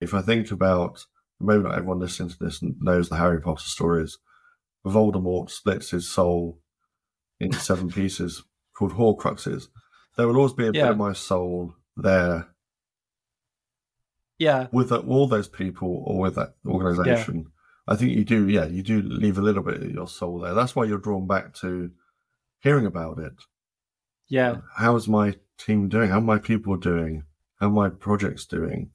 If I think about, maybe not everyone listening to this knows the Harry Potter stories, Voldemort splits his soul into seven pieces called Horcruxes. There will always be a yeah. bit of my soul there. Yeah. With uh, all those people or with that organization. Yeah. I think you do, yeah, you do leave a little bit of your soul there. That's why you're drawn back to hearing about it. Yeah. How's my team doing? How my people doing? How my projects doing?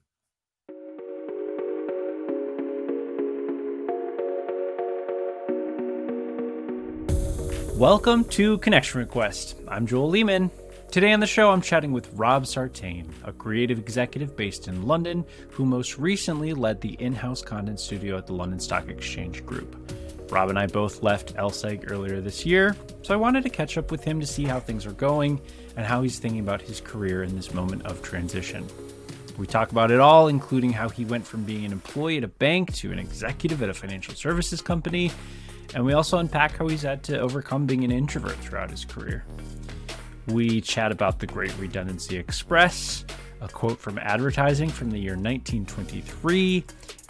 Welcome to Connection Request. I'm Joel Leeman. Today on the show, I'm chatting with Rob Sartain, a creative executive based in London who most recently led the in house content studio at the London Stock Exchange Group. Rob and I both left LSEG earlier this year, so I wanted to catch up with him to see how things are going and how he's thinking about his career in this moment of transition. We talk about it all, including how he went from being an employee at a bank to an executive at a financial services company and we also unpack how he's had to overcome being an introvert throughout his career. We chat about the Great Redundancy Express, a quote from advertising from the year 1923,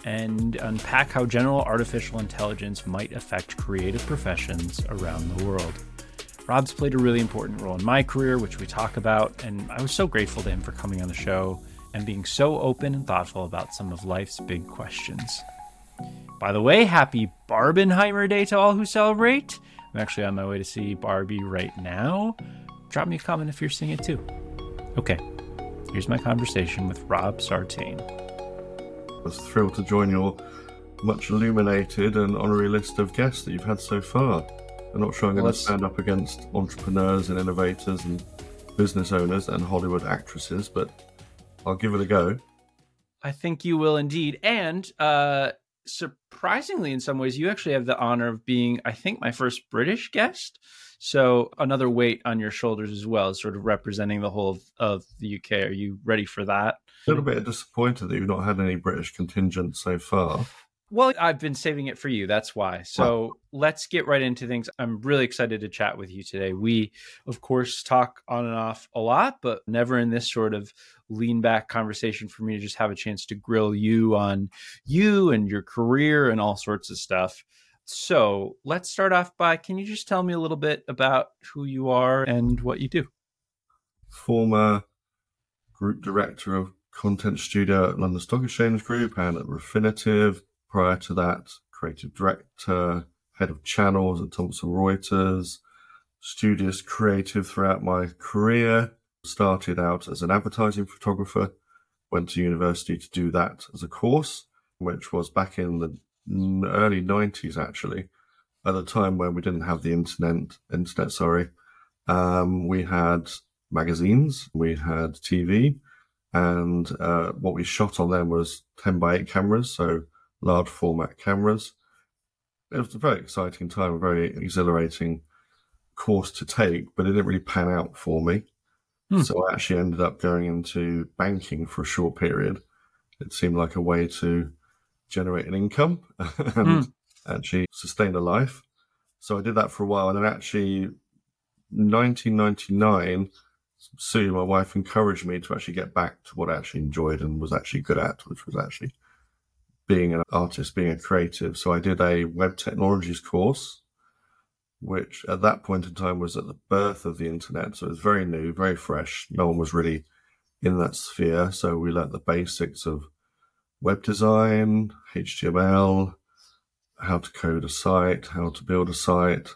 and unpack how general artificial intelligence might affect creative professions around the world. Rob's played a really important role in my career, which we talk about, and I was so grateful to him for coming on the show and being so open and thoughtful about some of life's big questions. By the way, happy Barbenheimer Day to all who celebrate. I'm actually on my way to see Barbie right now. Drop me a comment if you're seeing it too. Okay, here's my conversation with Rob Sartain. I was thrilled to join your much illuminated and honorary list of guests that you've had so far. I'm not sure I'm going to stand up against entrepreneurs and innovators and business owners and Hollywood actresses, but I'll give it a go. I think you will indeed. And uh, surprisingly, in some ways, you actually have the honor of being, I think, my first British guest. So another weight on your shoulders as well, sort of representing the whole of, of the UK. Are you ready for that? A little bit disappointed that you've not had any British contingent so far. Well, I've been saving it for you. That's why. So let's get right into things. I'm really excited to chat with you today. We, of course, talk on and off a lot, but never in this sort of lean back conversation for me to just have a chance to grill you on you and your career and all sorts of stuff. So let's start off by can you just tell me a little bit about who you are and what you do? Former group director of content studio at London Stock Exchange Group and at Refinitiv, Prior to that, creative director, head of channels at Thomson Reuters, studious creative throughout my career. Started out as an advertising photographer, went to university to do that as a course, which was back in the early 90s actually, at the time when we didn't have the internet, internet, sorry. Um, we had magazines, we had TV, and uh, what we shot on them was 10 by 8 cameras, so large format cameras. It was a very exciting time, a very exhilarating course to take, but it didn't really pan out for me. Hmm. So I actually ended up going into banking for a short period. It seemed like a way to generate an income and hmm. actually sustain a life. So I did that for a while. And then actually, 1999, Sue, my wife, encouraged me to actually get back to what I actually enjoyed and was actually good at, which was actually being an artist, being a creative. So I did a web technologies course, which at that point in time was at the birth of the internet. So it was very new, very fresh. No one was really in that sphere. So we learnt the basics of web design, HTML, how to code a site, how to build a site,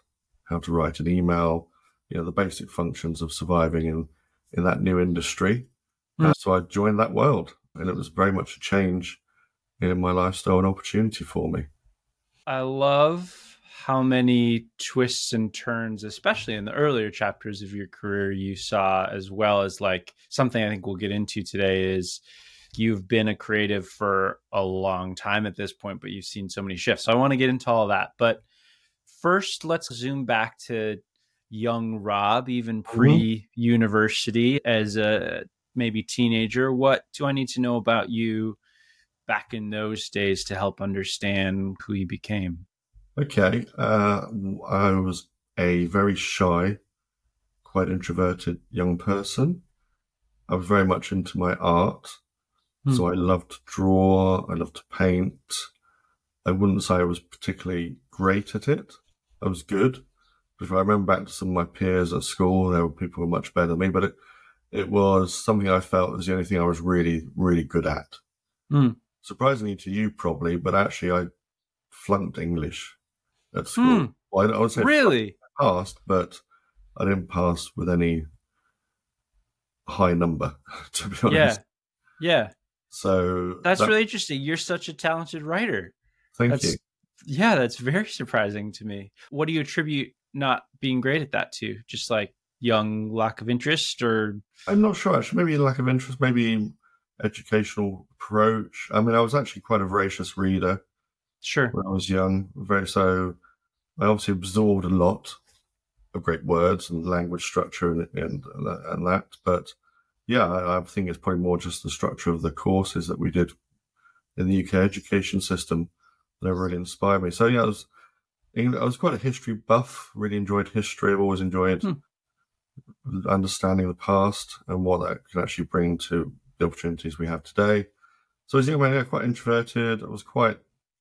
how to write an email, you know, the basic functions of surviving in, in that new industry. Mm. so I joined that world and it was very much a change in my lifestyle an opportunity for me. I love how many twists and turns, especially in the earlier chapters of your career, you saw, as well as like something I think we'll get into today is you've been a creative for a long time at this point, but you've seen so many shifts. So I want to get into all that. But first, let's zoom back to young Rob, even pre university, mm-hmm. as a maybe teenager. What do I need to know about you back in those days to help understand who you became? Okay. Uh, I was a very shy, quite introverted young person. I was very much into my art. Hmm. So I loved to draw, I loved to paint. I wouldn't say I was particularly great at it. I was good. But if I remember back to some of my peers at school, there were people who were much better than me, but it, it was something I felt was the only thing I was really, really good at. Hmm. Surprisingly to you, probably, but actually, I flunked English at school. Hmm. Well, I, I would say Really? passed, but I didn't pass with any high number, to be honest. Yeah. Yeah. So That's that- really interesting. You're such a talented writer. thank That's you. yeah, that's very surprising to me. What do you attribute not being great at that to? Just like young lack of interest or I'm not sure actually. Maybe lack of interest, maybe educational approach. I mean, I was actually quite a voracious reader sure. when I was young. Very so. I obviously absorbed a lot of great words and language structure and and, and that. But yeah, I, I think it's probably more just the structure of the courses that we did in the UK education system that really inspired me. So yeah, I was I was quite a history buff. Really enjoyed history. I've always enjoyed Hmm. understanding the past and what that can actually bring to the opportunities we have today. So as a young man, yeah, quite introverted. I was quite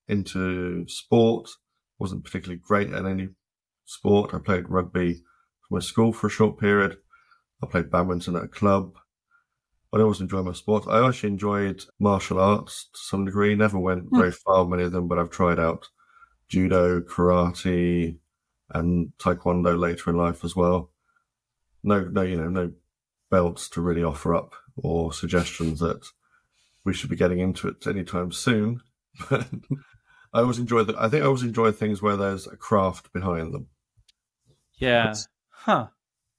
into sport. wasn't particularly great at any sport. I played rugby for my school for a short period. I played badminton at a club. I always enjoyed my sport. I actually enjoyed martial arts to some degree. Never went Hmm. very far with many of them, but I've tried out judo, karate, and taekwondo later in life as well. No, no, you know, no belts to really offer up or suggestions that we should be getting into it anytime soon. But I always enjoy the. I think I always enjoy things where there's a craft behind them. Yeah. That's- Huh.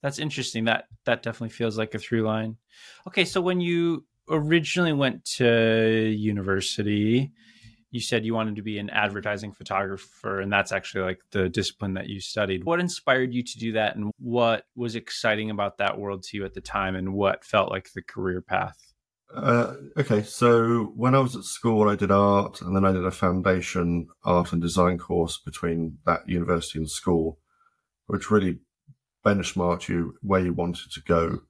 That's interesting. That that definitely feels like a through line. Okay, so when you originally went to university, you said you wanted to be an advertising photographer and that's actually like the discipline that you studied. What inspired you to do that and what was exciting about that world to you at the time and what felt like the career path? Uh, okay, so when I was at school, I did art, and then I did a foundation art and design course between that university and school, which really benchmarked you where you wanted to go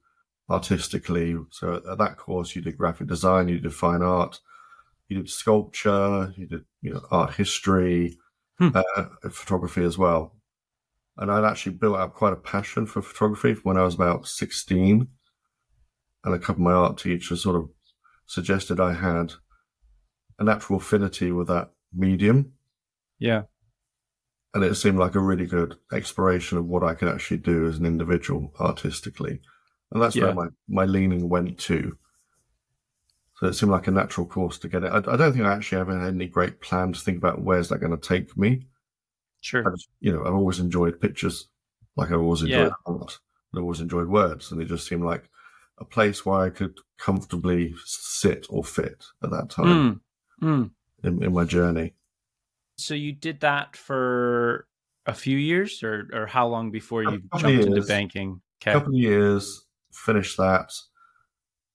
artistically. So at that course, you did graphic design, you did fine art, you did sculpture, you did you know art history, Hmm. uh, photography as well. And I'd actually built up quite a passion for photography when I was about sixteen and a couple of my art teachers sort of suggested I had a natural affinity with that medium. Yeah. And it seemed like a really good exploration of what I could actually do as an individual artistically. And that's Yeah. where my, my leaning went to. So it seemed like a natural course to get it. I, I don't think I actually have any great plan to think about where's that going to take me. Sure. Just, you know, I've always enjoyed pictures, like I always enjoyed Yeah. art. I always enjoyed words, and it just seemed like a place where I could comfortably sit or fit at that time Mm. Mm. in, in my journey. So you did that for a few years or or how long before you jumped into years. banking? A Okay. couple of years, finished that,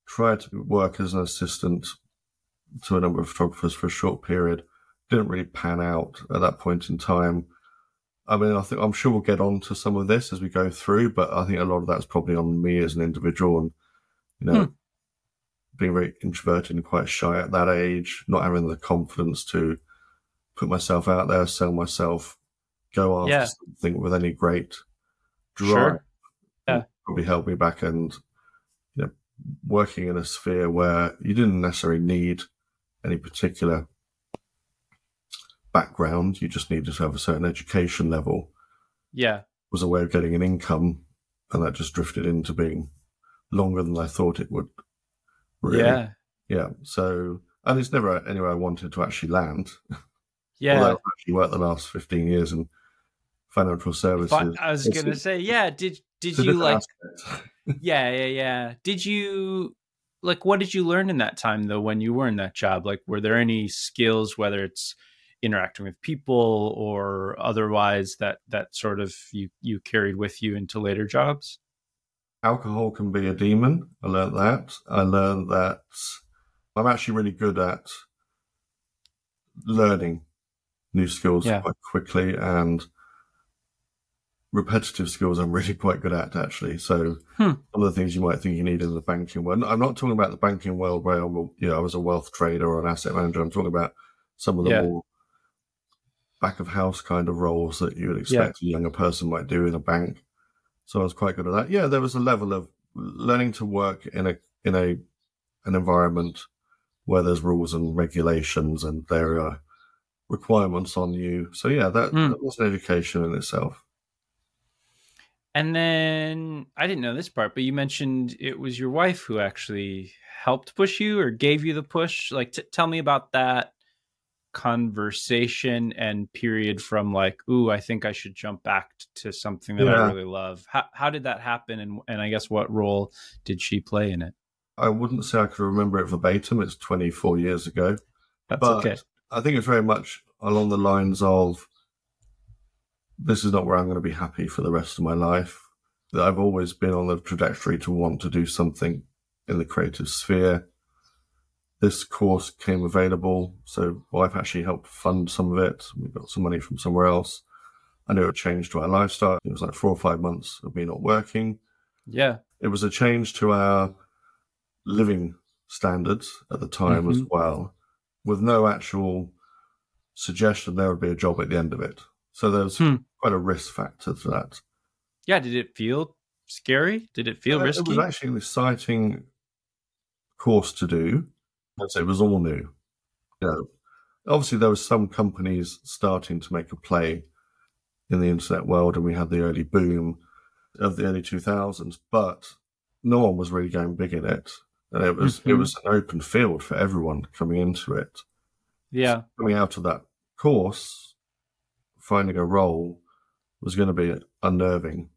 tried to work as an assistant to a number of photographers for a short period. Didn't really pan out at that point in time. I mean, I think I'm sure we'll get on to some of this as we go through, but I think a lot of that's probably on me as an individual and, you know, hmm. being very introverted and quite shy at that age, not having the confidence to put myself out there, sell myself, go after Yeah. something with any great drive. Sure. Yeah. Probably held me back and, you know, working in a sphere where you didn't necessarily need any particular background. You just needed to have a certain education level Yeah. was a way of getting an income, and that just drifted into being longer than I thought it would. Really. Yeah. yeah. So, and it's never anywhere I wanted to actually land. Yeah. Although I've actually worked the last fifteen years in financial services. But I was gonna say, yeah. Did did you like? Yeah, yeah, yeah. Did you like? What did you learn in that time though? When you were in that job, like, were there any skills, whether it's interacting with people or otherwise, that that sort of you you carried with you into later jobs? Alcohol can be a demon. I learned that. I learned that I'm actually really good at learning new skills Yeah. quite quickly and repetitive skills I'm really quite good at actually. So Hmm. some of the things you might think you need in the banking world. I'm not talking about the banking world where I'm, you know, I was a wealth trader or an asset manager. I'm talking about some of the Yeah. more back of house kind of roles that you would expect a younger person might do in a bank. So I was quite good at that. Yeah, there was a level of learning to work in a in a an environment where there's rules and regulations and there are requirements on you. So yeah, that, Hmm. that was an education in itself. And then I didn't know this part, but you mentioned it was your wife who actually helped push you or gave you the push. Like, t- tell me about that conversation and period from like, ooh, I think I should jump back to something that I really love. How how did that happen, and and I guess what role did she play in it? I wouldn't say I could remember it verbatim. It's 24 years ago. That's but okay. I think it's very much along the lines of this is not where I'm going to be happy for the rest of my life. That I've always been on the trajectory to want to do something in the creative sphere. This course came available, so wife actually helped fund some of it. We got some money from somewhere else. I knew it changed to our lifestyle. It was like four or five months of me not working Yeah. it was a change to our living standards at the time as mm-hmm. well, with no actual suggestion there would be a job at the end of it. So there was Hmm. quite a risk factor to that. Yeah. Did it feel scary? Did it feel Uh, risky? It was actually an exciting course to do. Say it was all new. You know, obviously there were some companies starting to make a play in the internet world, and we had the early boom of the early 2000s, but no one was really going big in it. And it was it Mhm. was an open field for everyone coming into it. yeah. Coming out of that course, finding a role was going to be unnerving,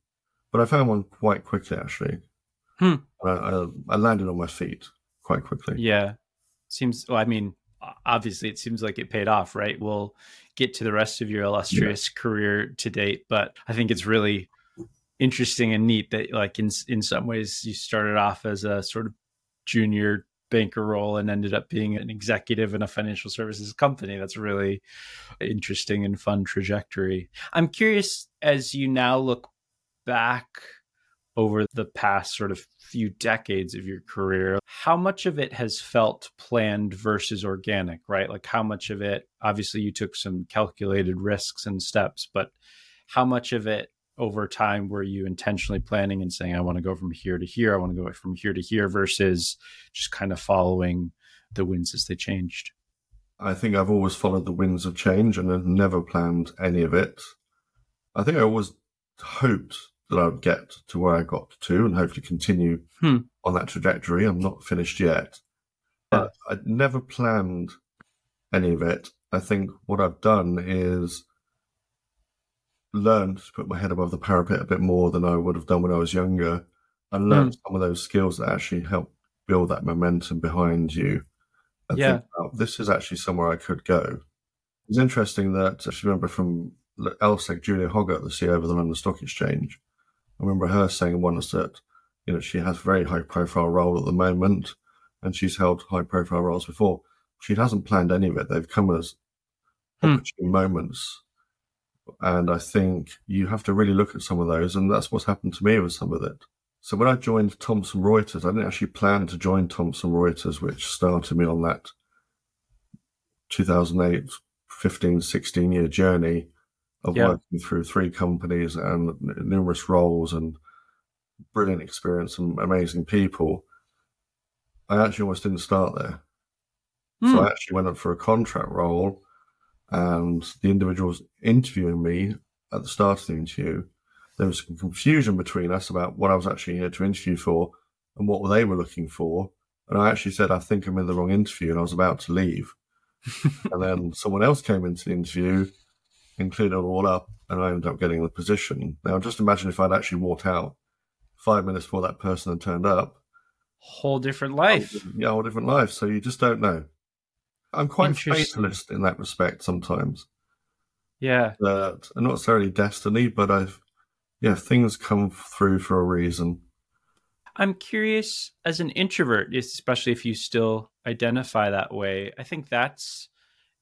but I found one quite quickly actually. Hmm. I, I, I landed on my feet quite quickly. Yeah. Seems, well, I mean, obviously it seems like it paid off, right? We'll get to the rest of your illustrious career to date, but I think it's really interesting and neat that like in in some ways you started off as a sort of junior banker role and ended up being an executive in a financial services company. That's a really interesting and fun trajectory. I'm curious as you now look back over the past sort of few decades of your career, how much of it has felt planned versus organic, right? Like how much of it, obviously, you took some calculated risks and steps, but how much of it over time were you intentionally planning and saying, I want to go from here to here, I want to go from here to here versus just kind of following the winds as they changed? I think I've always followed the winds of change and have never planned any of it. I think I always hoped that I would get to where I got to and hopefully continue Hmm. on that trajectory. I'm not finished yet. But I'd never planned any of it. I think what I've done is learned to put my head above the parapet a bit more than I would have done when I was younger and learned some of those skills that actually help build that momentum behind you. And Yeah. think, oh, this is actually somewhere I could go. It's interesting that I remember from LSEG, Julia Hoggett, the CEO of the London Stock Exchange. I remember her saying once that, you know, she has a very high profile role at the moment and she's held high profile roles before. She hasn't planned any of it. They've come as Hmm. opportune moments. And I think you have to really look at some of those. And that's what's happened to me with some of it. So when I joined Thomson Reuters, I didn't actually plan to join Thomson Reuters, which started me on that 2008, 15, 16 year journey of Yeah. working through three companies and numerous roles and brilliant experience and amazing people. I actually almost didn't start there. So Hmm. I actually went up for a contract role, and the individuals interviewing me at the start of the interview, there was some confusion between us about what I was actually here to interview for and what they were looking for. And I actually said, I think I'm in the wrong interview, and I was about to leave. and then someone else came into the interview and cleared it all up, and I ended up getting the position. Now, just imagine if I'd actually walked out five minutes before that person had turned up. Whole different life. Yeah, whole different life. So you just don't know. I'm quite fatalist in that respect sometimes. Yeah. That not necessarily destiny, but I've yeah, things come through for a reason. I'm curious as an introvert, especially if you still identify that way. I think that's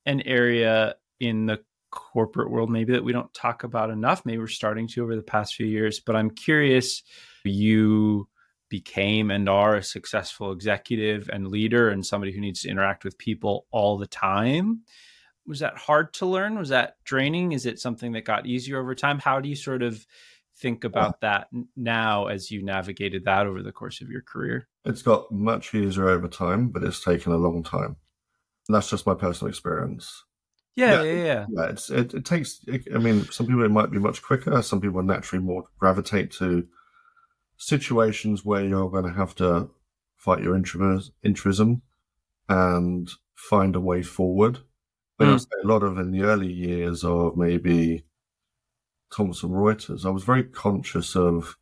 an area in the corporate world, maybe that we don't talk about enough. Maybe we're starting to over the past few years, but I'm curious you became and are a successful executive and leader and somebody who needs to interact with people all the time. Was that hard to learn? Was that draining? Is it something that got easier over time? How do you sort of think about that now as you navigated that over the course of your career? It's got much easier over time, but it's taken a long time. And that's just my personal experience. Yeah, yeah, yeah. yeah. yeah it's, it, it takes, it, I mean, some people it might be much quicker. Some people naturally more gravitate to situations where you're going to have to fight your introism and find a way forward. Mm. a lot of in the early years of maybe Thomson Reuters, I was very conscious of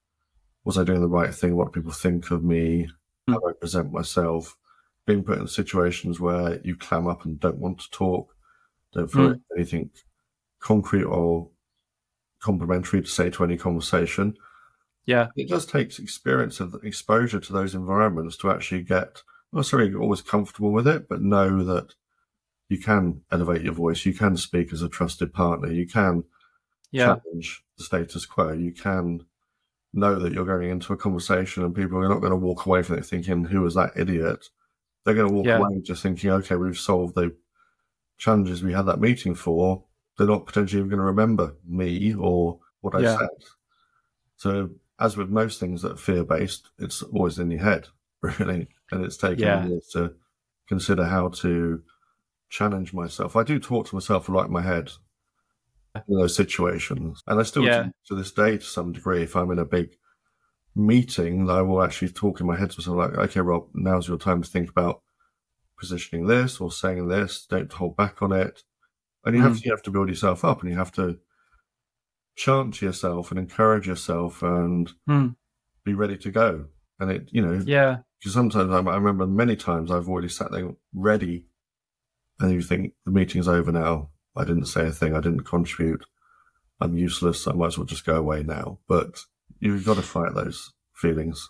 was I doing the right thing? What people think of me? Mm. How I present myself? Being put in situations where you clam up and don't want to talk, don't feel mm. anything concrete or complimentary to say to any conversation. Yeah. It just takes experience of exposure to those environments to actually get not necessarily always comfortable with it, but know that you can elevate your voice, you can speak as a trusted partner, you can yeah. challenge the status quo, you can know that you're going into a conversation and people are not going to walk away from it thinking, Who was that idiot? They're going to walk yeah. away just thinking, Okay, we've solved the challenges we had that meeting for. They're not potentially even going to remember me or what I yeah. said. So as with most things that are fear based, it's always in your head, really. And it's taken yeah. years to consider how to challenge myself. I do talk to myself a lot in my head in those situations. And I still yeah. to this day to some degree, if I'm in a big meeting, I will actually talk in my head to myself like, okay, Rob, now's your time to think about positioning this or saying this. Don't hold back on it. And you mm. have to you have to build yourself up and you have to chant to yourself and encourage yourself and hmm. be ready to go. And it, you know, yeah. Because sometimes I, I remember many times I've already sat there ready, and you think the meeting's over now. I didn't say a thing. I didn't contribute. I'm useless. I might as well just go away now. But you've got to fight those feelings.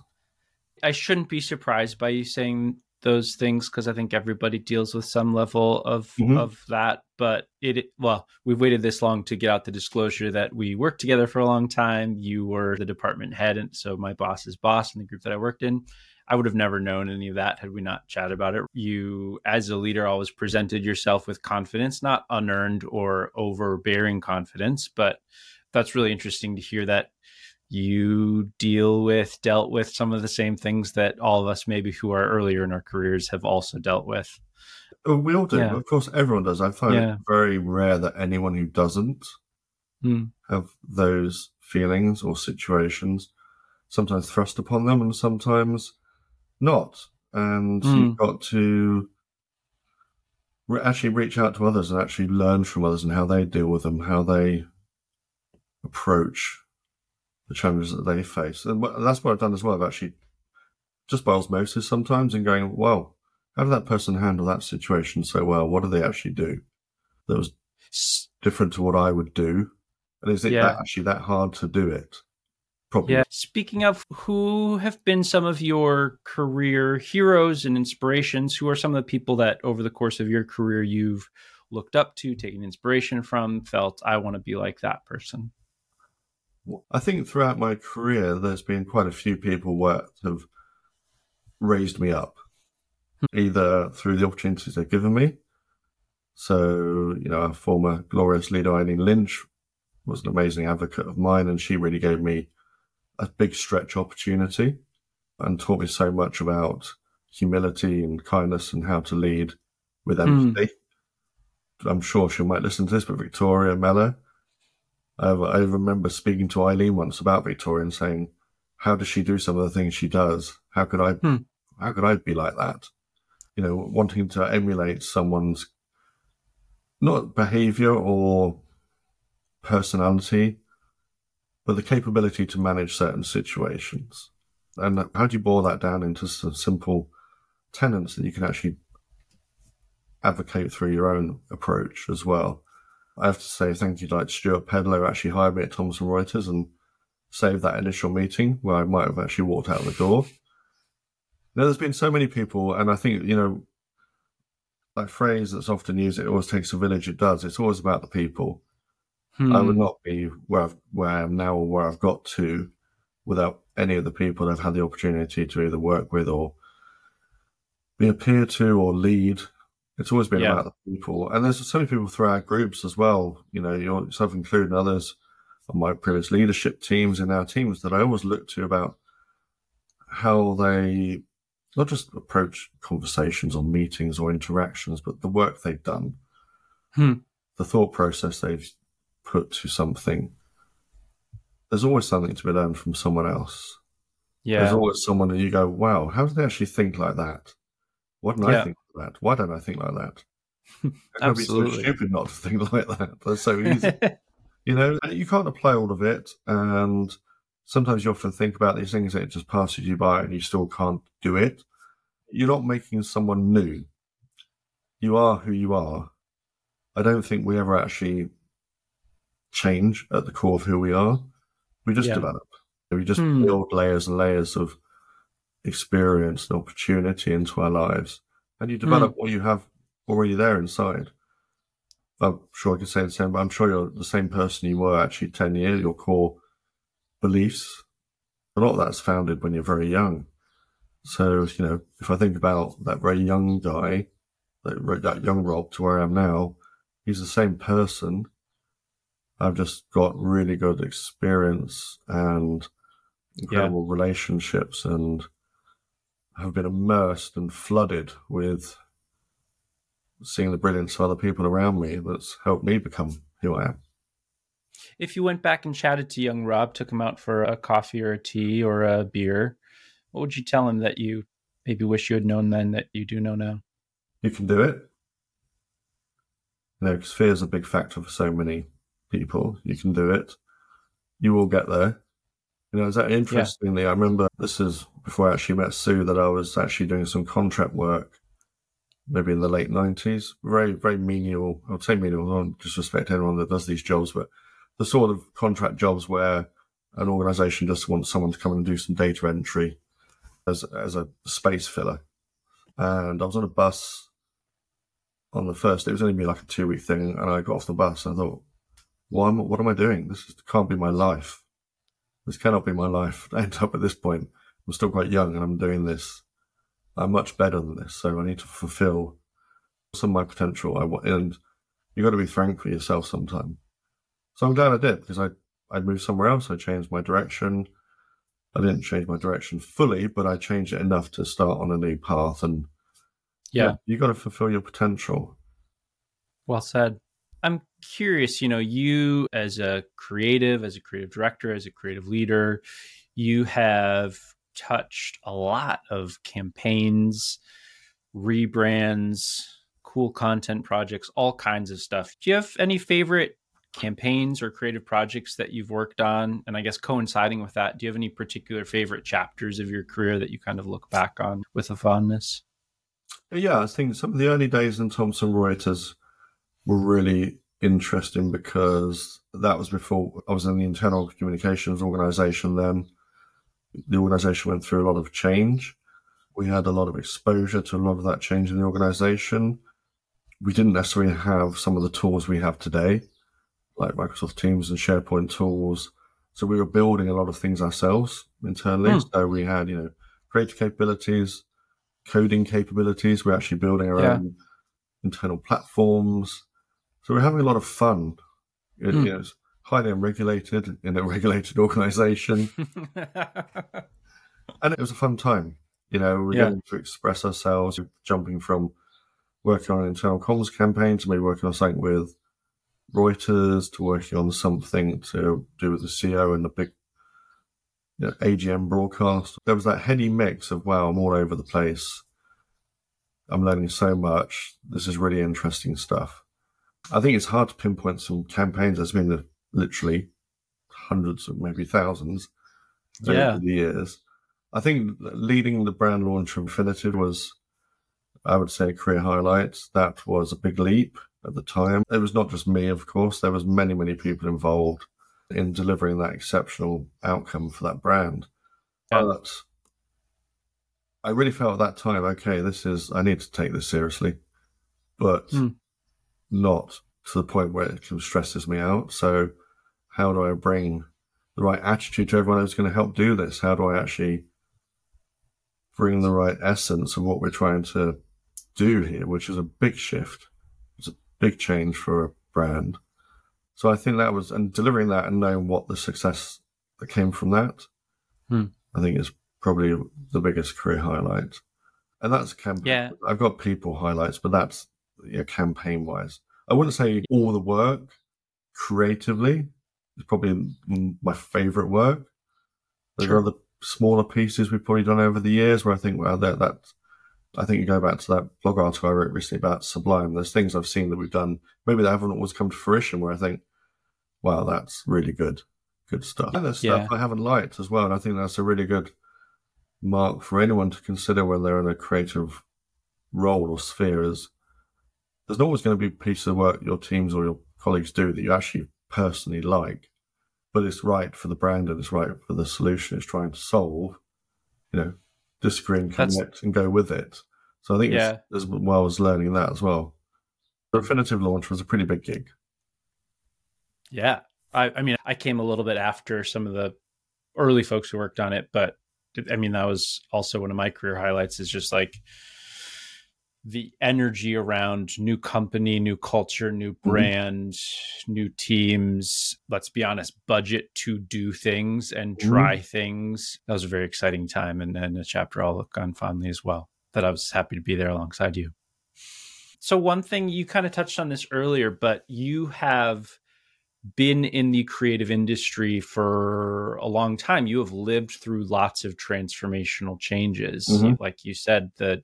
I shouldn't be surprised by you saying those things because I think everybody deals with some level of mm-hmm. of that. But it well, we've waited this long to get out the disclosure that we worked together for a long time. You were the department head, and so my boss's boss in the group that I worked in. I would have never known any of that had we not chatted about it. You, as a leader, always presented yourself with confidence, not unearned or overbearing confidence, but that's really interesting to hear that you deal with, dealt with some of the same things that all of us, maybe who are earlier in our careers, have also dealt with. Oh, we all do. Yeah. Of course, everyone does. I find yeah. it very rare that anyone who doesn't mm. have those feelings or situations sometimes thrust upon them and sometimes not. And mm. you've got to re- actually reach out to others and actually learn from others and how they deal with them, how they approach the challenges that they face. And that's what I've done as well. I've actually just by osmosis sometimes and going, well, how did that person handle that situation so well? What did they actually do that was different to what I would do? And is it yeah. that actually that hard to do it? Probably. Yeah. Speaking of, who have been some of your career heroes and inspirations? Who are some of the people that over the course of your career you've looked up to, taken inspiration from, felt I want to be like that person? I think throughout my career, there's been quite a few people that have raised me up, hmm. either through the opportunities they've given me. So, you know, our former glorious leader, Eileen Lynch, was an amazing advocate of mine, and she really gave me a big stretch opportunity and taught me so much about humility and kindness and how to lead with hmm. empathy. Mm. I'm sure she might listen to this, but Victoria Mello, I, I remember speaking to Eileen once about Victoria and saying, "How does she do some of the things she does? How could I? Hmm. How could I be like that? You know, wanting to emulate someone's not behavior or personality, but the capability to manage certain situations. And how do you boil that down into some simple tenets that you can actually advocate through your own approach as well? I have to say thank you to like Stuart Pedlow actually hired me at Thomson Reuters and saved that initial meeting where I might have actually walked out the door. You know, there's been so many people, and I think, you know, that phrase that's often used, it always takes a village, it does. It's always about the people. I would hmm. not be where I've, where I am now or where I've got to without any of the people I've had the opportunity to either work with or be a peer to or lead. It's always been Yeah. about the people, and there's so many people through our groups as well. You know, yourself including others on my previous leadership teams in our teams that I always look to about how they not just approach conversations or meetings or interactions, but the work they've done, Hmm. the thought process they've put to something. There's always something to be learned from someone else. Yeah. There's always someone that you go, wow, how do they actually think like that? Why don't I think that? Why don't I think like that? Could be so Absolutely. stupid not to think like that? That's so easy. you know, you can't apply all of it. And sometimes you often think about these things and it just passes you by and you still can't do it. You're not making someone new. You are who you are. I don't think we ever actually change at the core of who we are. We just Yeah. develop. We just Hmm. build layers and layers of experience and opportunity into our lives. And you develop Hmm. what you have already there inside. I'm sure I could say the same, but I'm sure you're the same person you were actually 10 years, your core beliefs. A lot of that's founded when you're very young. So, you know, if I think about that very young guy, that, that young Rob to where I am now, he's the same person. I've just got really good experience and incredible relationships and have been immersed and flooded with seeing the brilliance of other people around me that's helped me become who I am. if you went back and chatted to young Rob, took him out for a coffee or a tea or a beer, what would you tell him that you maybe wish you had known then that you do know now? You can do it. You know, because fear is a big factor for so many people. You can do it. You will get there. You know, is that interestingly? I remember this is before I actually met Sue that I was actually doing some contract work, maybe in the late nineties. Very, very menial. I would say menial. I don't disrespect anyone that does these jobs, but the sort of contract jobs where an organisation just wants someone to come and do some data entry as as a space filler. And I was on a bus on the first. It was only be like a two week thing, and I got off the bus. And I thought, "Why? Am, what am I doing? This is, can't be my life. This cannot be my life." I end up at this point. I'm still quite young, and I'm doing this. I'm much better than this, so I need to fulfill some of my potential. I wa- and you got to be frank with yourself sometime. So I'm glad I did because I I moved somewhere else. I changed my direction. I didn't change my direction fully, but I changed it enough to start on a new path. And Yeah. you got to fulfill your potential. Well said. I'm curious, you know, you as a creative, as a creative director, as a creative leader, you have touched a lot of campaigns, rebrands, cool content projects, all kinds of stuff. Do you have any favorite campaigns or creative projects that you've worked on? And I guess coinciding with that, do you have any particular favorite chapters of your career that you kind of look back on with a fondness? Yeah, I think some of the early days in Thomson Reuters were really interesting because that was before I was in the internal communications organization then. The organization went through a lot of change. We had a lot of exposure to a lot of that change in the organization. We didn't necessarily have some of the tools we have today, like Microsoft Teams and SharePoint tools. So we were building a lot of things ourselves internally. Hmm. So we had, you know, creative capabilities, coding capabilities. We're actually building our Yeah. own internal platforms. So we're having a lot of fun. It, Hmm. you know, it's highly unregulated in a regulated organization. and it was a fun time. You know, we we're Yeah. getting to express ourselves, jumping from working on an internal comms campaign to maybe working on something with Reuters to working on something to do with the CEO and the big you know, AGM broadcast. There was that heady mix of wow, I'm all over the place. I'm learning so much. This is really interesting stuff. I think it's hard to pinpoint some campaigns. There's been literally hundreds of maybe thousands Yeah. over the years. I think leading the brand launch of Refinitiv was, I would say, a career highlight. That was a big leap at the time. It was not just me, of course. There was many, many people involved in delivering that exceptional outcome for that brand. Yeah. But I really felt at that time, okay, this is I need to take this seriously, but Hmm. Not to the point where it kind of stresses me out. So, how do I bring the right attitude to everyone who's going to help do this? How do I actually bring the right essence of what we're trying to do here, which is a big shift. It's a big change for a brand. So I think that was, and delivering that and knowing what the success that came from that, hmm. I think is probably the biggest career highlight. And that's campaign. Yeah. I've got people highlights, but that's yeah, campaign wise. I wouldn't say all the work creatively is probably my favorite work. There sure. are other smaller pieces we've probably done over the years where I think, well, that, that I think you go back to that blog article I wrote recently about Sublime. There's things I've seen that we've done, maybe they haven't always come to fruition where I think, wow, that's really good, good stuff. And there's yeah. stuff I haven't liked as well. And I think that's a really good mark for anyone to consider when they're in a creative role or sphere is there's always going to be a piece of work your teams or your colleagues do that you actually personally like but it's right for the brand and it's right for the solution it's trying to solve. You know, disagree and connect That's... and go with it. So I think yeah. as well as learning that as well. The Refinitiv launch was a pretty big gig. Yeah. I, I mean, I came a little bit after some of the early folks who worked on it, but I mean, that was also one of my career highlights is just like the energy around new company, new culture, new mm-hmm. brand, mm-hmm. new teams. Let's be honest, budget to do things and mm-hmm. try mm-hmm. things. That was a very exciting time and, and a chapter I'll look on fondly as well. That I was happy to be there alongside you. So, one thing you kind of touched on this earlier, but you have been in the creative industry for a long time. You have lived through lots of transformational changes. Mm-hmm. Like you said, that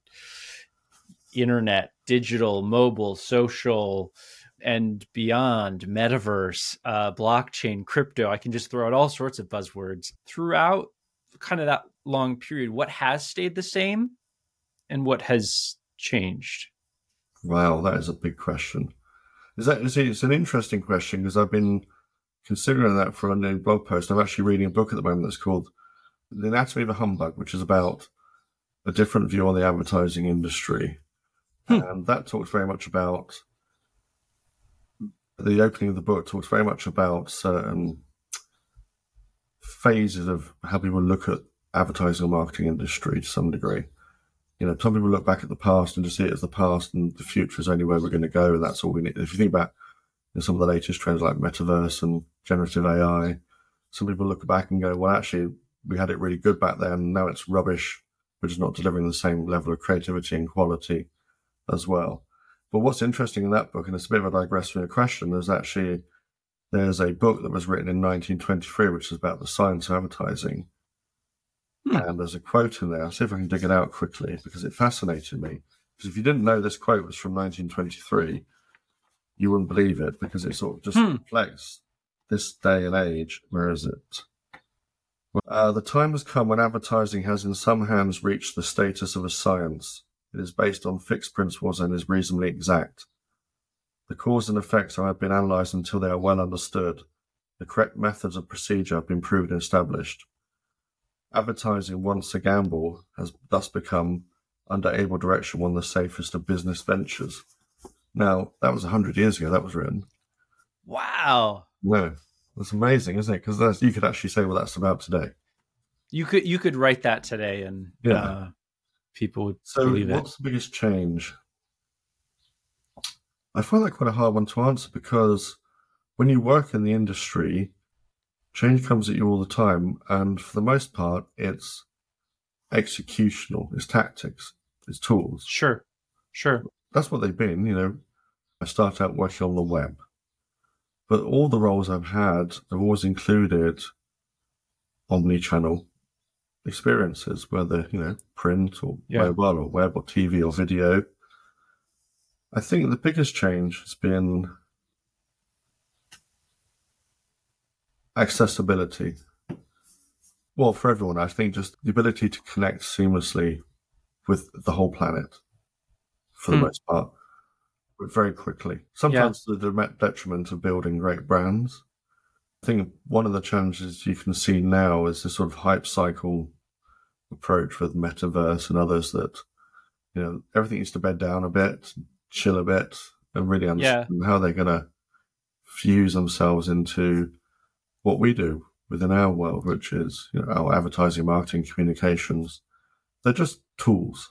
internet, digital, mobile, social, and beyond, metaverse, uh, blockchain, crypto. I can just throw out all sorts of buzzwords throughout kind of that long period. What has stayed the same and what has changed? Wow, that is a big question. Is that is it's an interesting question because I've been considering that for a new blog post. I'm actually reading a book at the moment that's called The Anatomy of a Humbug, which is about a different view on the advertising industry. Hmm. And that talks very much about the opening of the book talks very much about certain phases of how people look at advertising and marketing industry to some degree. You know, some people look back at the past and just see it as the past and the future is only where we're going to go and that's all we need. If you think about you know, some of the latest trends like metaverse and generative AI, some people look back and go, well, actually, we had it really good back then. Now it's rubbish. We're just not delivering the same level of creativity and quality as well. But what's interesting in that book, and it's a bit of a digress from your question, is actually there's a book that was written in 1923, which is about the science of advertising. Hmm. And there's a quote in there. I'll see if I can dig it out quickly because it fascinated me. Because if you didn't know this quote was from 1923, you wouldn't believe it because it sort of just hmm. reflects this day and age. Where is it? Uh, the time has come when advertising has in some hands reached the status of a science it is based on fixed principles and is reasonably exact. The cause and effects have been analysed until they are well understood. The correct methods of procedure have been proved and established. Advertising, once a gamble, has thus become, under able direction, one of the safest of business ventures. Now, that was 100 years ago that was written. Wow. No, that's amazing, isn't it? Because you could actually say, well, that's about today. You could you could write that today and yeah. Uh, people would so believe it. What's the biggest change? I find that quite a hard one to answer because when you work in the industry, change comes at you all the time, and for the most part, it's executional, it's tactics, it's tools. Sure, sure. That's what they've been. You know, I started out working on the web, but all the roles I've had have always included omni-channel experiences, whether you know print or yeah. mobile or web or TV or video. I think the biggest change has been accessibility. Well, for everyone, I think just the ability to connect seamlessly with the whole planet for the hmm. most part, but very quickly. Sometimes yeah. to the detriment of building great brands. I think one of the challenges you can see now is this sort of hype cycle approach with metaverse and others that you know everything needs to bed down a bit, chill a bit, and really understand yeah. how they're going to fuse themselves into what we do within our world, which is you know, our advertising, marketing, communications. They're just tools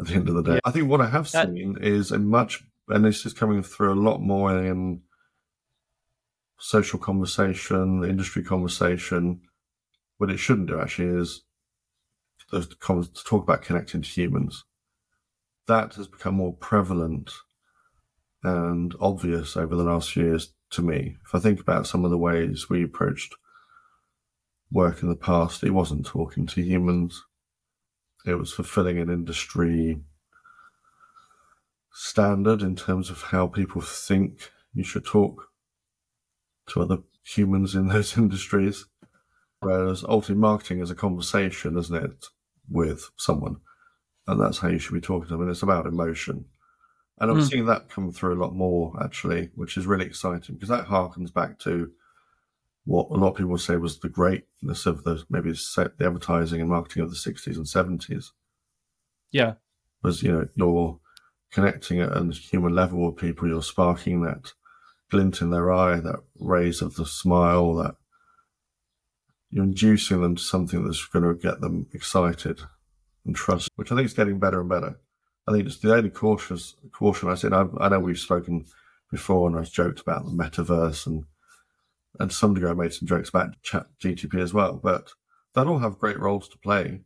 at the end of the day. Yeah. I think what I have seen is a much, and this is coming through a lot more in social conversation, the industry conversation. What it shouldn't do actually is to talk about connecting to humans. That has become more prevalent and obvious over the last few years to me. If I think about some of the ways we approached work in the past, it wasn't talking to humans. It was fulfilling an industry standard in terms of how people think you should talk to other humans in those industries. Whereas ultimately marketing is a conversation, isn't it, with someone? And that's how you should be talking to them. And it's about emotion. And I'm mm. seeing that come through a lot more actually, which is really exciting because that harkens back to what a lot of people say was the greatness of the maybe set the advertising and marketing of the 60s and 70s. Yeah. Was, you know, you're connecting at a human level with people, you're sparking that glint in their eye, that raise of the smile, that you're inducing them to something that's going to get them excited and trust, which I think is getting better and better. I think it's the only cautious caution I said. I, I know we've spoken before, and I've joked about the metaverse, and and to some degree I made some jokes about Chat GTP as well. But they'll all have great roles to play,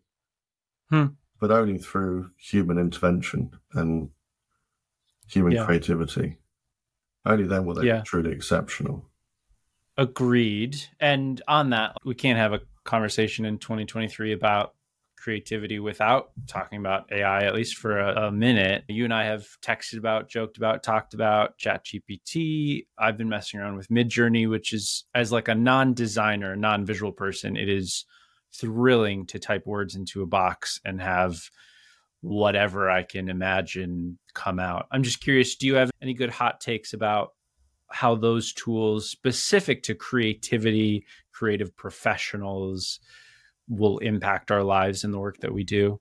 hmm. but only through human intervention and human yeah. creativity. Only then will they yeah. be truly exceptional. Agreed. And on that, we can't have a conversation in 2023 about creativity without talking about AI, at least for a, a, minute. You and I have texted about, joked about, talked about ChatGPT. I've been messing around with Midjourney, which is as like a non-designer, non-visual person, it is thrilling to type words into a box and have whatever I can imagine come out. I'm just curious, do you have any good hot takes about how those tools specific to creativity, creative professionals, will impact our lives in the work that we do?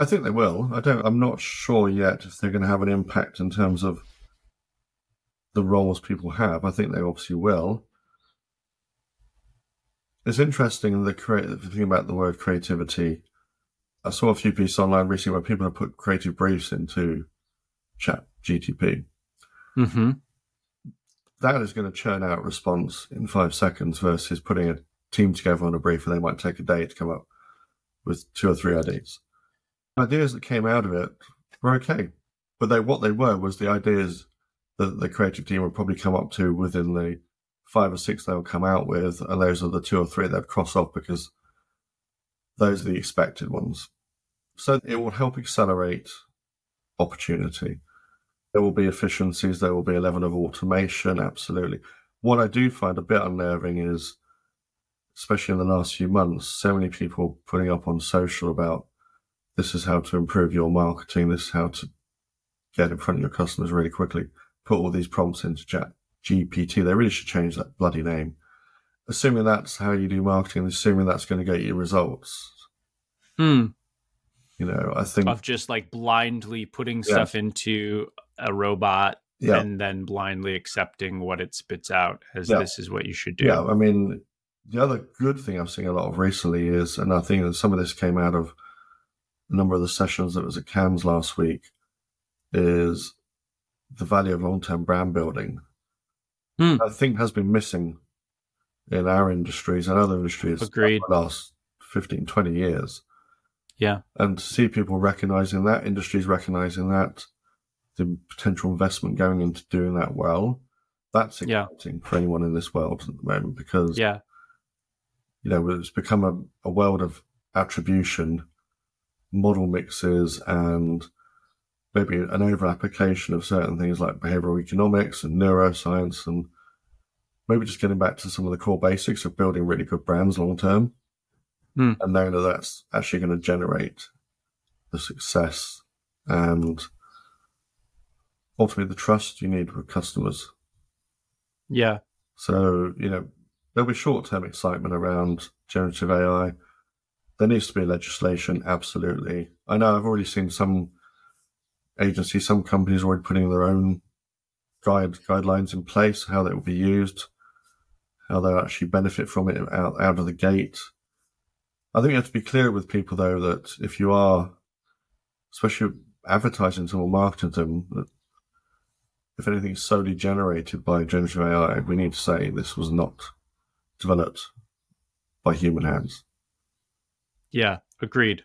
I think they will. I don't. I'm not sure yet if they're going to have an impact in terms of the roles people have. I think they obviously will. It's interesting the creative thing about the word creativity. I saw a few pieces online recently where people have put creative briefs into Chat GTP. Mm-hmm. That is going to churn out response in five seconds versus putting a team together on a brief and they might take a day to come up with two or three ideas. Ideas that came out of it were okay, but they what they were was the ideas that the creative team would probably come up to within the five or six they'll come out with, and those are the two or three they'd cross off because those are the expected ones. So it will help accelerate opportunity. There will be efficiencies, there will be a level of automation, absolutely. What I do find a bit unnerving is especially in the last few months, so many people putting up on social about this is how to improve your marketing, this is how to get in front of your customers really quickly. Put all these prompts into chat GPT. They really should change that bloody name. Assuming that's how you do marketing, assuming that's going to get you results. Hmm. You know, I think of just like blindly putting yeah. stuff into a robot yeah. and then blindly accepting what it spits out as yeah. this is what you should do. Yeah, I mean, the other good thing I've seen a lot of recently is, and I think that some of this came out of a number of the sessions that was at Cannes last week, is the value of long-term brand building. Mm. I think has been missing in our industries and other industries Agreed. the last 15, 20 years. Yeah. And to see people recognizing that, industries recognizing that, the potential investment going into doing that well, that's exciting yeah. for anyone in this world at the moment because yeah you know, it's become a, a world of attribution, model mixes, and maybe an over application of certain things like behavioral economics and neuroscience, and maybe just getting back to some of the core basics of building really good brands long term, mm. and knowing that that's actually going to generate the success and ultimately the trust you need with customers. Yeah. So, you know, There'll be short term excitement around generative AI. There needs to be legislation, absolutely. I know I've already seen some agencies, some companies already putting their own guide guidelines in place, how they will be used, how they'll actually benefit from it out, out of the gate. I think you have to be clear with people though that if you are, especially advertising them or marketing them, that if anything is solely generated by generative AI, we need to say this was not developed by human hands. Yeah, agreed.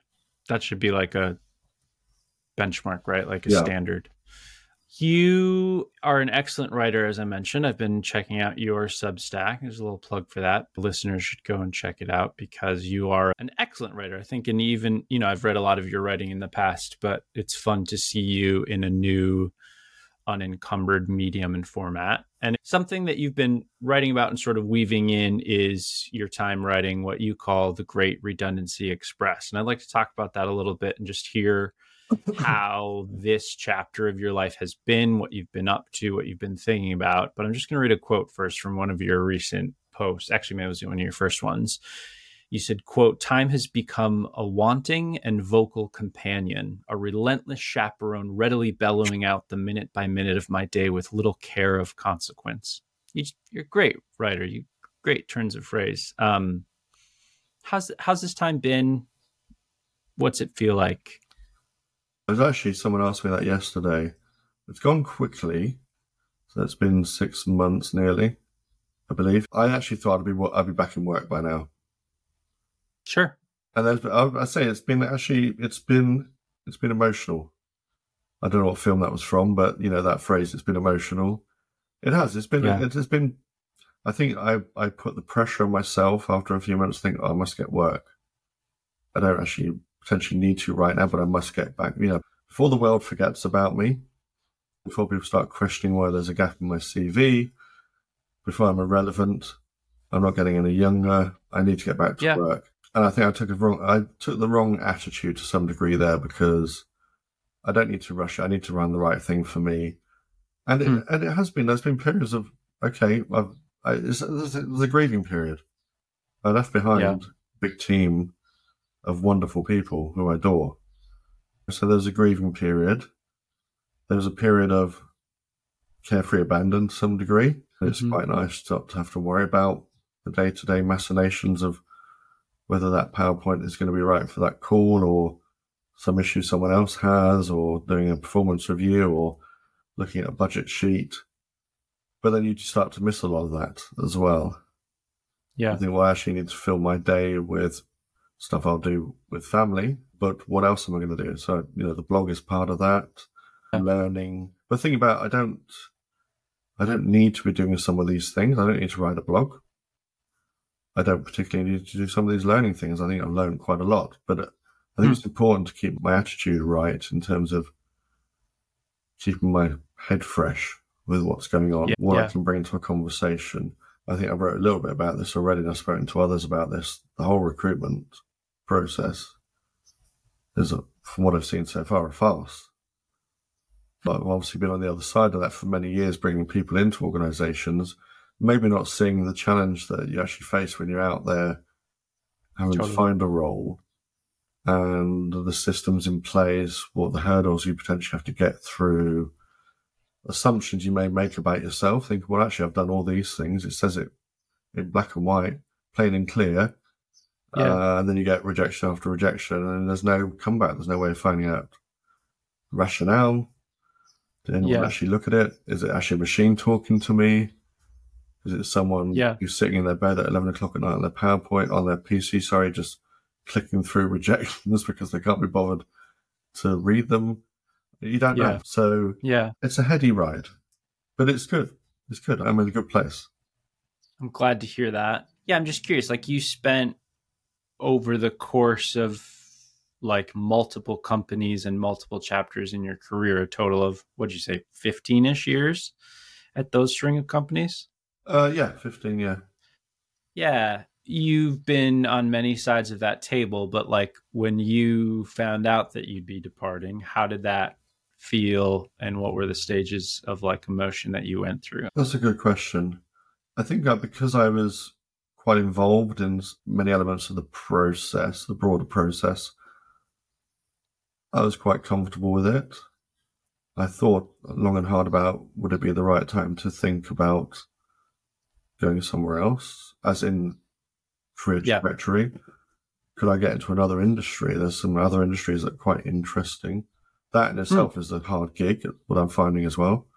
That should be like a benchmark, right? Like a yeah. standard. You are an excellent writer, as I mentioned. I've been checking out your Substack. There's a little plug for that. Listeners should go and check it out because you are an excellent writer. I think, and even, you know, I've read a lot of your writing in the past, but it's fun to see you in a new, unencumbered medium and format. And something that you've been writing about and sort of weaving in is your time writing what you call the Great Redundancy Express. And I'd like to talk about that a little bit and just hear how this chapter of your life has been, what you've been up to, what you've been thinking about. But I'm just going to read a quote first from one of your recent posts. Actually, maybe it was one of your first ones. You said, quote, time has become a wanting and vocal companion, a relentless chaperone readily bellowing out the minute by minute of my day with little care of consequence. You, are a great writer. You great turns of phrase. Um, how's how's this time been? What's it feel like? There's actually someone asked me that yesterday. It's gone quickly. So it's been six months nearly, I believe. I actually thought I'd be I'd be back in work by now. Sure. And there's I say it's been actually it's been it's been emotional. I don't know what film that was from, but you know that phrase. It's been emotional. It has. It's been. Yeah. It has been. I think I I put the pressure on myself after a few months. Think oh, I must get work. I don't actually potentially need to right now, but I must get back. You know, before the world forgets about me, before people start questioning why there's a gap in my CV, before I'm irrelevant, I'm not getting any younger. I need to get back to yeah. work. And I think I took a wrong. I took the wrong attitude to some degree there because I don't need to rush. I need to run the right thing for me, and it, mm. and it has been. There's been periods of okay. I've I, there's, there's a grieving period. I left behind yeah. big team of wonderful people who I adore. So there's a grieving period. There's a period of carefree abandon to some degree. It's mm-hmm. quite nice not to have to worry about the day to day machinations of whether that PowerPoint is going to be right for that call or some issue someone else has or doing a performance review or looking at a budget sheet. But then you start to miss a lot of that as well. Yeah. I think, well, I actually need to fill my day with stuff I'll do with family, but what else am I going to do? So, you know, the blog is part of that, yeah. learning. But think about, I don't, I don't need to be doing some of these things. I don't need to write a blog. I don't particularly need to do some of these learning things. I think I've learned quite a lot, but I think mm. it's important to keep my attitude right in terms of keeping my head fresh with what's going on, yeah, what yeah. I can bring to a conversation. I think I wrote a little bit about this already, and I've spoken to others about this. The whole recruitment process is, a, from what I've seen so far, a farce. But I've obviously been on the other side of that for many years, bringing people into organisations, maybe not seeing the challenge that you actually face when you're out there having to find a role and the systems in place, what the hurdles you potentially have to get through, assumptions you may make about yourself. Think, well, actually, I've done all these things. It says it in black and white, plain and clear. Yeah. Uh, and then you get rejection after rejection, and there's no comeback. There's no way of finding out rationale. Did anyone yeah. actually look at it? Is it actually a machine talking to me? Is it someone yeah. who's sitting in their bed at 11 o'clock at night on their PowerPoint, on their PC, sorry, just clicking through rejections because they can't be bothered to read them? You don't yeah. know. So yeah, it's a heady ride, but it's good. It's good. I'm in a good place. I'm glad to hear that. Yeah, I'm just curious. Like you spent over the course of like multiple companies and multiple chapters in your career, a total of what'd you say, 15 ish years at those string of companies? Uh, yeah, 15, yeah. Yeah. You've been on many sides of that table, but like when you found out that you'd be departing, how did that feel and what were the stages of like emotion that you went through? That's a good question. I think that because I was quite involved in many elements of the process, the broader process, I was quite comfortable with it. I thought long and hard about would it be the right time to think about going somewhere else, as in career Yeah. trajectory. Could I get into another industry? There's some other industries that are quite interesting. That in hmm. itself is a hard gig, what I'm finding as well.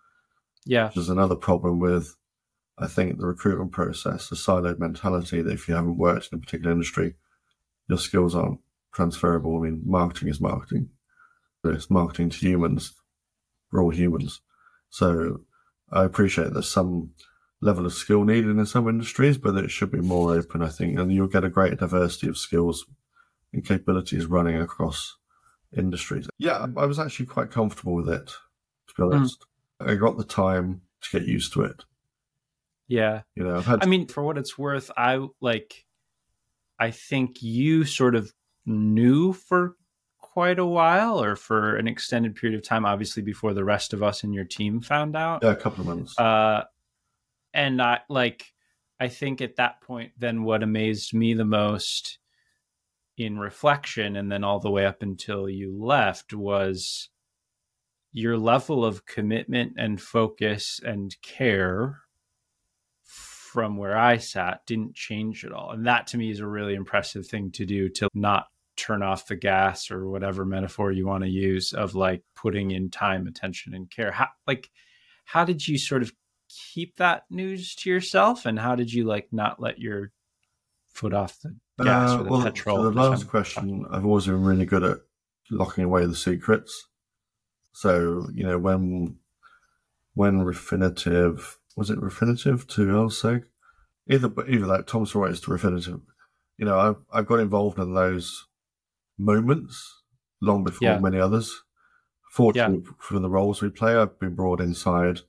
Yeah. There's another problem with, I think, the recruitment process, the siloed mentality that if you haven't worked in a particular industry, your skills aren't transferable. I mean, marketing is marketing. It's marketing to humans. We're all humans. So I appreciate there's some level of skill needed in some industries, but it should be more open, I think, and you'll get a greater diversity of skills and capabilities running across industries. Yeah, I was actually quite comfortable with it, to be mm. honest. I got the time to get used to it. Yeah. You know, I mean, for what it's worth, I like, I think you sort of knew for quite a while or for an extended period of time, obviously before the rest of us in your team found out. yeah, a couple of months. Uh, and I like, I think at that point, then what amazed me the most in reflection and then all the way up until you left was your level of commitment and focus and care from where I sat didn't change at all. And that to me is a really impressive thing to do to not turn off the gas or whatever metaphor you want to use of like putting in time, attention, and care. How like how did you sort of keep that news to yourself and how did you like not let your foot off the gas Uh, or the well, petrol? the last I'm- question, I've always been really good at locking away the secrets. So, you know, when when Refinitiv was it Refinitiv to LSEG? Either either that Thomson Reuters to Refinitiv. You know, I've I've got involved in those moments long before Yeah. many others. Fortunately for the roles we play, I've been brought inside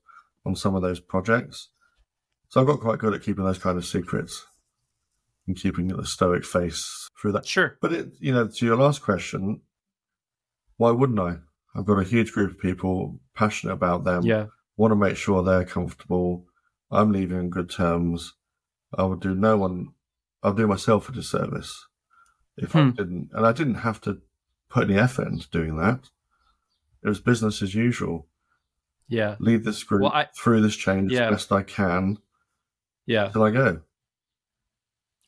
on some of those projects. So I've got quite good at keeping those kind of secrets and keeping the stoic face through that. Sure. But it, you know, to your last question, why wouldn't I? I've got a huge group of people passionate about them. Yeah. Want to make sure they're comfortable. I'm leaving on good terms. I would do no one. I'll do myself a disservice if I Hmm. didn't. And I didn't have to put any effort into doing that. It was business as usual. Yeah. Lead this group Well, I- through this change Yeah. as best I can Yeah. till I go.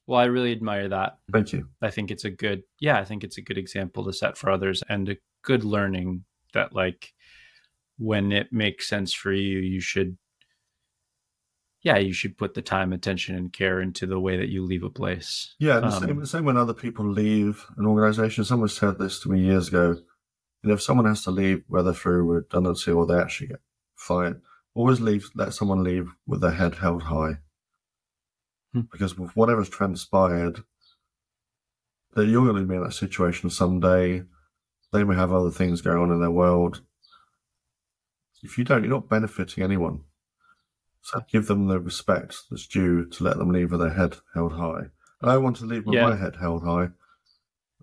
Well, I really admire that. Thank you. I think it's a good, yeah, I think it's a good example to set for others and a good learning that, like, when it makes sense for you, you should, yeah, you should put the time, attention, and care into the way that you leave a place. Yeah, and the Um, same, the same when other people leave an organization. Someone said this to me years ago. You know, if someone has to leave, whether through redundancy or they actually get fired, always leave, let someone leave with their head held high. Hmm. Because with whatever's transpired, that you're going to be in that situation someday. They may have other things going on in their world. If you don't, you're not benefiting anyone. So give them the respect that's due to let them leave with their head held high. And I want to leave with Yeah. my head held high.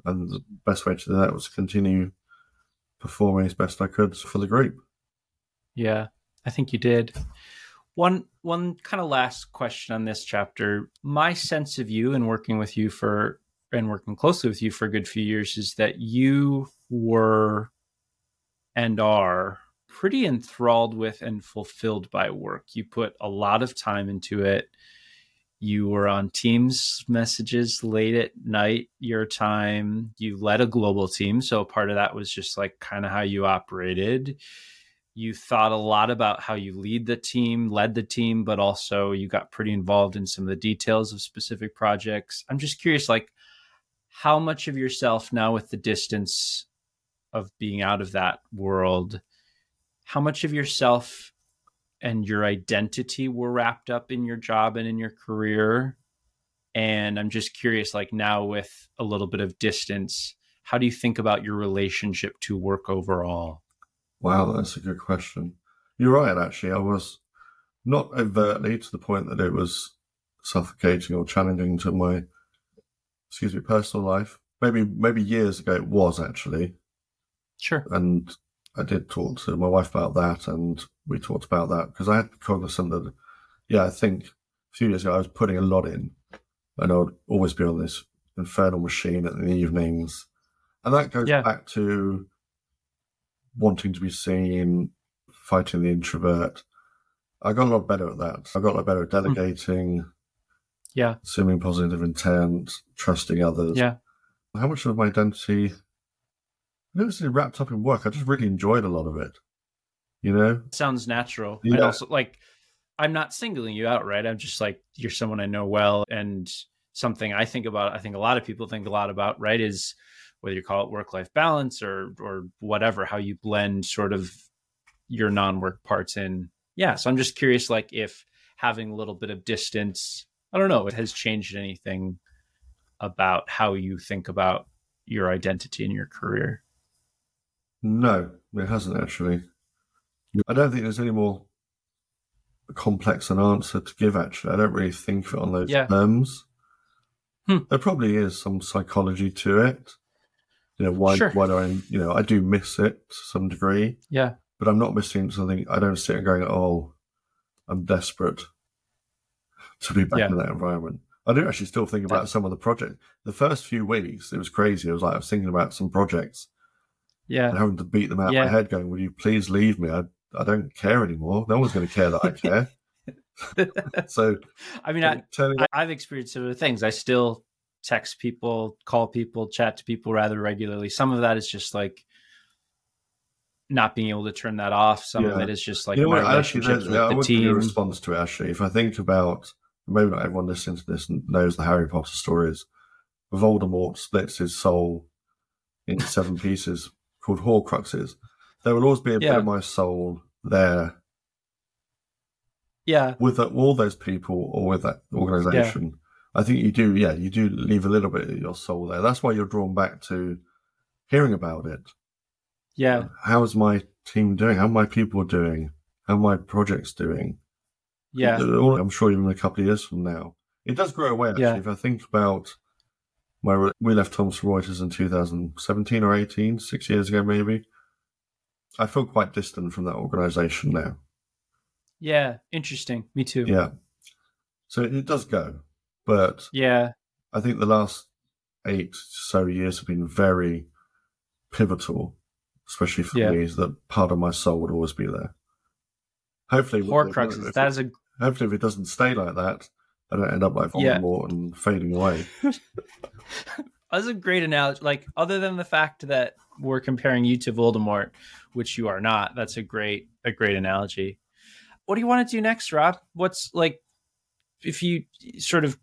And the best way to do that was to continue performing as best I could for the group. Yeah, I think you did. One one kind of last question on this chapter. My sense of you and working with you for and working closely with you for a good few years is that you were and are pretty enthralled with and fulfilled by work. You put a lot of time into it. You were on Teams messages late at night, your time. You led a global team. So part of that was just like kind of how you operated you thought a lot about how you lead the team, led the team, but also you got pretty involved in some of the details of specific projects. I'm just curious, like, how much of yourself now with the distance of being out of that world, how much of yourself and your identity were wrapped up in your job and in your career? And I'm just curious, like, now with a little bit of distance, how do you think about your relationship to work overall? Wow, that's a good question. You're right, actually. I was not overtly to the point that it was suffocating or challenging to my, excuse me, personal life. Maybe, maybe years ago it was actually. Sure. And I did talk to my wife about that and we talked about that because I had cognizant that, yeah, I think a few years ago I was putting a lot in and I would always be on this infernal machine in the evenings. And that goes Yeah. back to wanting to be seen, fighting the introvert. I got a lot better at that. I got a lot better at Hmm. delegating, Yeah. assuming positive intent, trusting others. Yeah. How much of my identity necessarily wrapped up in work. I just really enjoyed a lot of it. You know? sounds natural. And Yeah. also like I'm not singling you out, right? I'm just like you're someone I know well and something I think about, I think a lot of people think a lot about, right? Is whether you call it work life balance or or whatever, how you blend sort of your non work parts in. Yeah. So I'm just curious like if having a little bit of distance, I don't know, it has changed anything about how you think about your identity and your career. No, it hasn't actually. I don't think there's any more complex an answer to give, actually. I don't really think of it on those Yeah. terms. Hmm. There probably is some psychology to it. You know, why, Sure. why do I, you know, I do miss it to some degree, Yeah. but I'm not missing something. I don't sit and going, oh, I'm desperate to be back Yeah. in that environment. I do actually still think about That's- some of the projects. The first few weeks, it was crazy. It was like I was thinking about some projects Yeah. and having to beat them out of Yeah. my head, going, "Will you please leave me? I I don't care anymore. No one's going to care that I care." so I mean, I, I, I've experienced similar things. I still text people, call people, chat to people rather regularly. Some of that is just like not being able to turn that off. Some of it is just like you know my what? I Actually, relationships with I the would give you a team. response to it. Actually, if I think about maybe not everyone listening to this knows the Harry Potter stories. Voldemort splits his soul into seven pieces called Horcruxes. There will always be a bit of my soul there Yeah, with that, all those people or with that organization. I think you do, yeah, you do leave a little bit of your soul there. That's why you're drawn back to hearing about it. yeah, How's my team doing? How are my people doing? How are my projects doing? yeah, I'm sure even a couple of years from now. It does grow away, actually. Yeah. If I think about my, we left Thomson Reuters in 2017 or 18, six years ago maybe. I feel quite distant from that organization now. yeah. Interesting. Me too. Yeah. So it does go. But Yeah, I think the last eight so years have been very pivotal, especially for Yeah. me, is that part of my soul would always be there. Hopefully, Horcruxes. That is a hopefully, if it doesn't stay like that, I don't end up like Yeah. Voldemort and fading away. that's a great analogy. Like, other than the fact that we're comparing you to Voldemort, which you are not, that's a great a great analogy. What do you want to do next, Rob? What's like if you sort of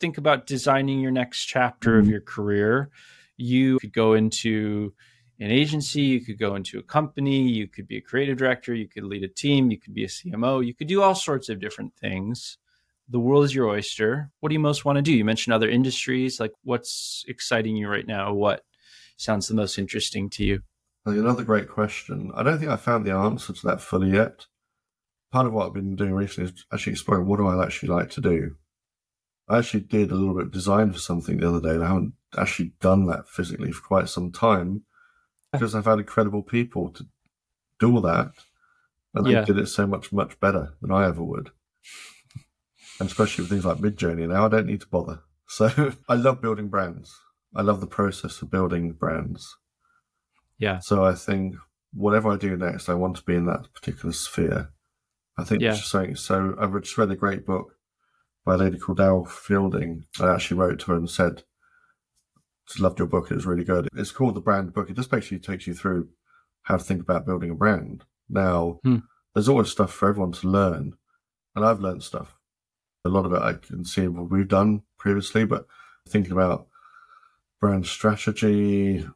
think about designing your next chapter of Mhm. your career, you could go into an agency, you could go into a company, you could be a creative director, you could lead a team, you could be a CMO, you could do all sorts of different things. The world is your oyster. What do you most want to do? You mentioned other industries. Like, what's exciting you right now? What sounds the most interesting to you? Another great question. I don't think I found the answer to that fully yet. Part of what I've been doing recently is actually exploring what do I actually like to do. I actually did a little bit of design for something the other day, and I haven't actually done that physically for quite some time ah. because I've had incredible people to do all that, and they Yeah. did it so much, much better than I ever would. And especially with things like Midjourney now, I don't need to bother. So I love building brands. I love the process of building brands. Yeah. So I think whatever I do next, I want to be in that particular sphere. I think Yeah. just something. So I've just read a great book by a lady called Dal Fielding. I actually wrote to her and said, "Just loved your book. It was really good." It's called the Brand Book. It just basically takes you through how to think about building a brand. Now, Hmm. there's always stuff for everyone to learn, and I've learned stuff. A lot of it I can see what we've done previously, but thinking about brand strategy,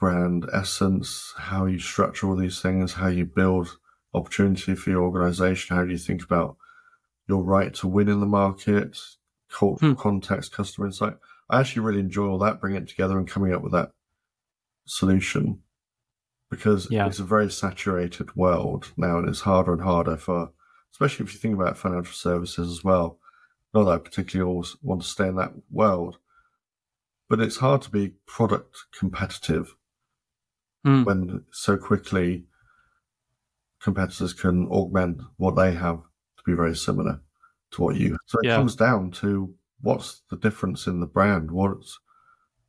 brand essence, how you structure all these things, how you build opportunity for your organization, how do you think about your right to win in the market, cultural Hmm. context, customer insight. I actually really enjoy all that, bringing it together and coming up with that solution because Yeah. it's a very saturated world now and it's harder and harder for, especially if you think about financial services as well. Not that I particularly always want to stay in that world, but it's hard to be product competitive Hmm. when so quickly competitors can augment what they have to be very similar to what you. So it Yeah. comes down to what's the difference in the brand? What's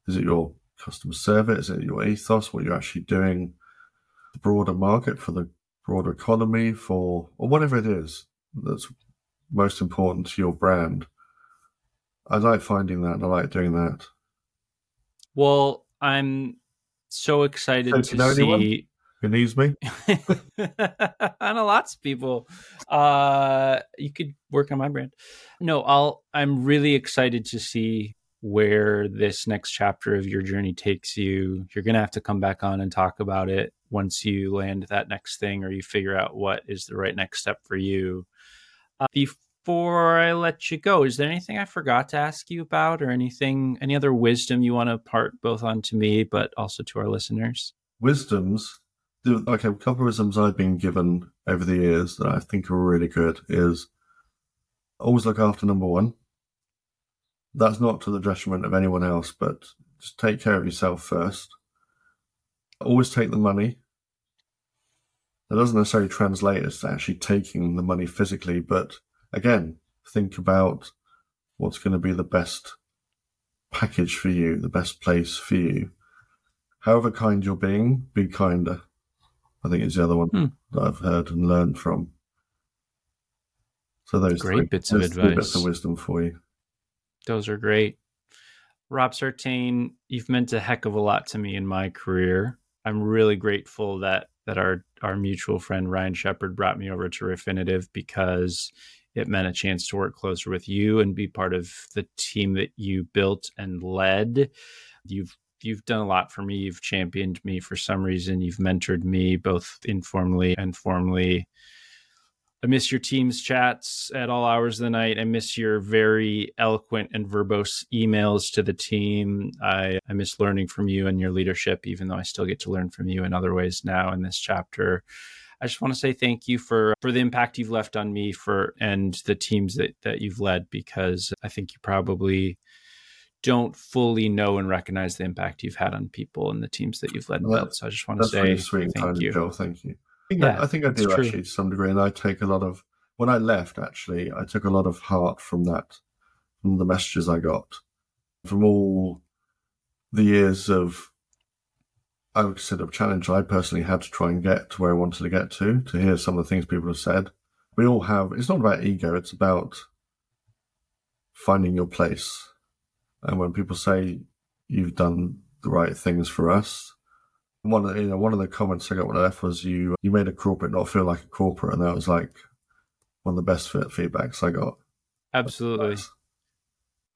is it your customer service? Is it your ethos? What you're actually doing? The broader market for the broader economy, for or whatever it is that's most important to your brand. I like finding that and I like doing that. Well, I'm so excited Don't to you know anyone? see Who needs me? I know lots of people. Uh, you could work on my brand. No, I'll. I'm really excited to see where this next chapter of your journey takes you. You're gonna have to come back on and talk about it once you land that next thing, or you figure out what is the right next step for you. Uh, before I let you go, is there anything I forgot to ask you about, or anything, any other wisdom you want to part both onto me, but also to our listeners? Wisdoms. Okay, a couple of wisdoms I've been given over the years that I think are really good is always look after number one. That's not to the detriment of anyone else, but just take care of yourself first. Always take the money. That doesn't necessarily translate as actually taking the money physically, but again, think about what's going to be the best package for you, the best place for you. However kind you're being, be kinder. I think it's the other one Hmm. that I've heard and learned from. So those Great three, bits of three bits advice. of wisdom for you. Those are great. Rob Sartain, you've meant a heck of a lot to me in my career. I'm really grateful that that our our mutual friend Ryan Shepard brought me over to Refinitiv because it meant a chance to work closer with you and be part of the team that you built and led. You've you've done a lot for me. You've championed me for some reason. You've mentored me both informally and formally. I miss your team's chats at all hours of the night. I miss your very eloquent and verbose emails to the team. I, I miss learning from you and your leadership, even though I still get to learn from you in other ways now in this chapter. I just want to say thank you for for the impact you've left on me for and the teams that that you've led because I think you probably don't fully know and recognize the impact you've had on people and the teams that you've led and Well, built. So I just want to say thank you. of Joel. Thank you. I think, Yeah, I, I think I do true. actually to some degree, and I take a lot of when I left. Actually, I took a lot of heart from that, from the messages I got, from all the years of I would consider challenge I personally had to try and get to where I wanted to get to. To hear some of the things people have said, we all have. It's not about ego. It's about finding your place. And when people say you've done the right things for us, one of the, you know one of the comments I got when I left was you you made a corporate not feel like a corporate, and that was like one of the best fit feedbacks I got. Absolutely.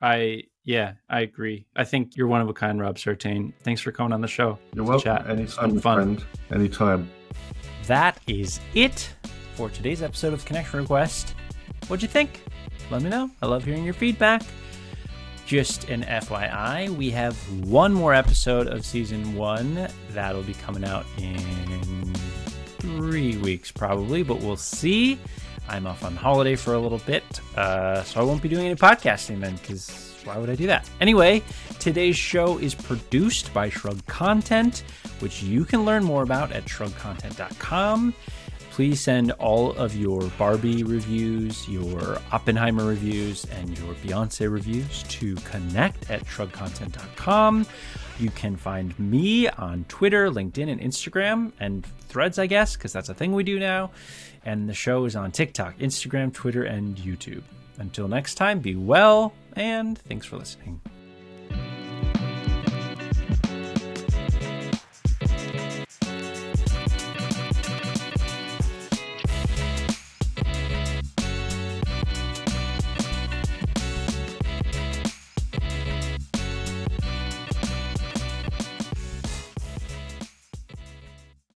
I yeah, I agree. I think you're one of a kind, Rob Sartain. Thanks for coming on the show. You're welcome. chat. It's Anytime, been fun. friend. Anytime. That is it for today's episode of Connection Request. What'd you think? Let me know. I love hearing your feedback. Just an FYI, we have one more episode of season one that'll be coming out in three weeks, probably, but we'll see. I'm off on holiday for a little bit, uh, so I won't be doing any podcasting then, because why would I do that? Anyway, today's show is produced by Shrug Content, which you can learn more about at shrugcontent.com. Please send all of your Barbie reviews, your Oppenheimer reviews, and your Beyonce reviews to connect at shrugcontent.com. You can find me on Twitter, LinkedIn, and Instagram, and threads, I guess, because that's a thing we do now. And the show is on TikTok, Instagram, Twitter, and YouTube. Until next time, be well, and thanks for listening.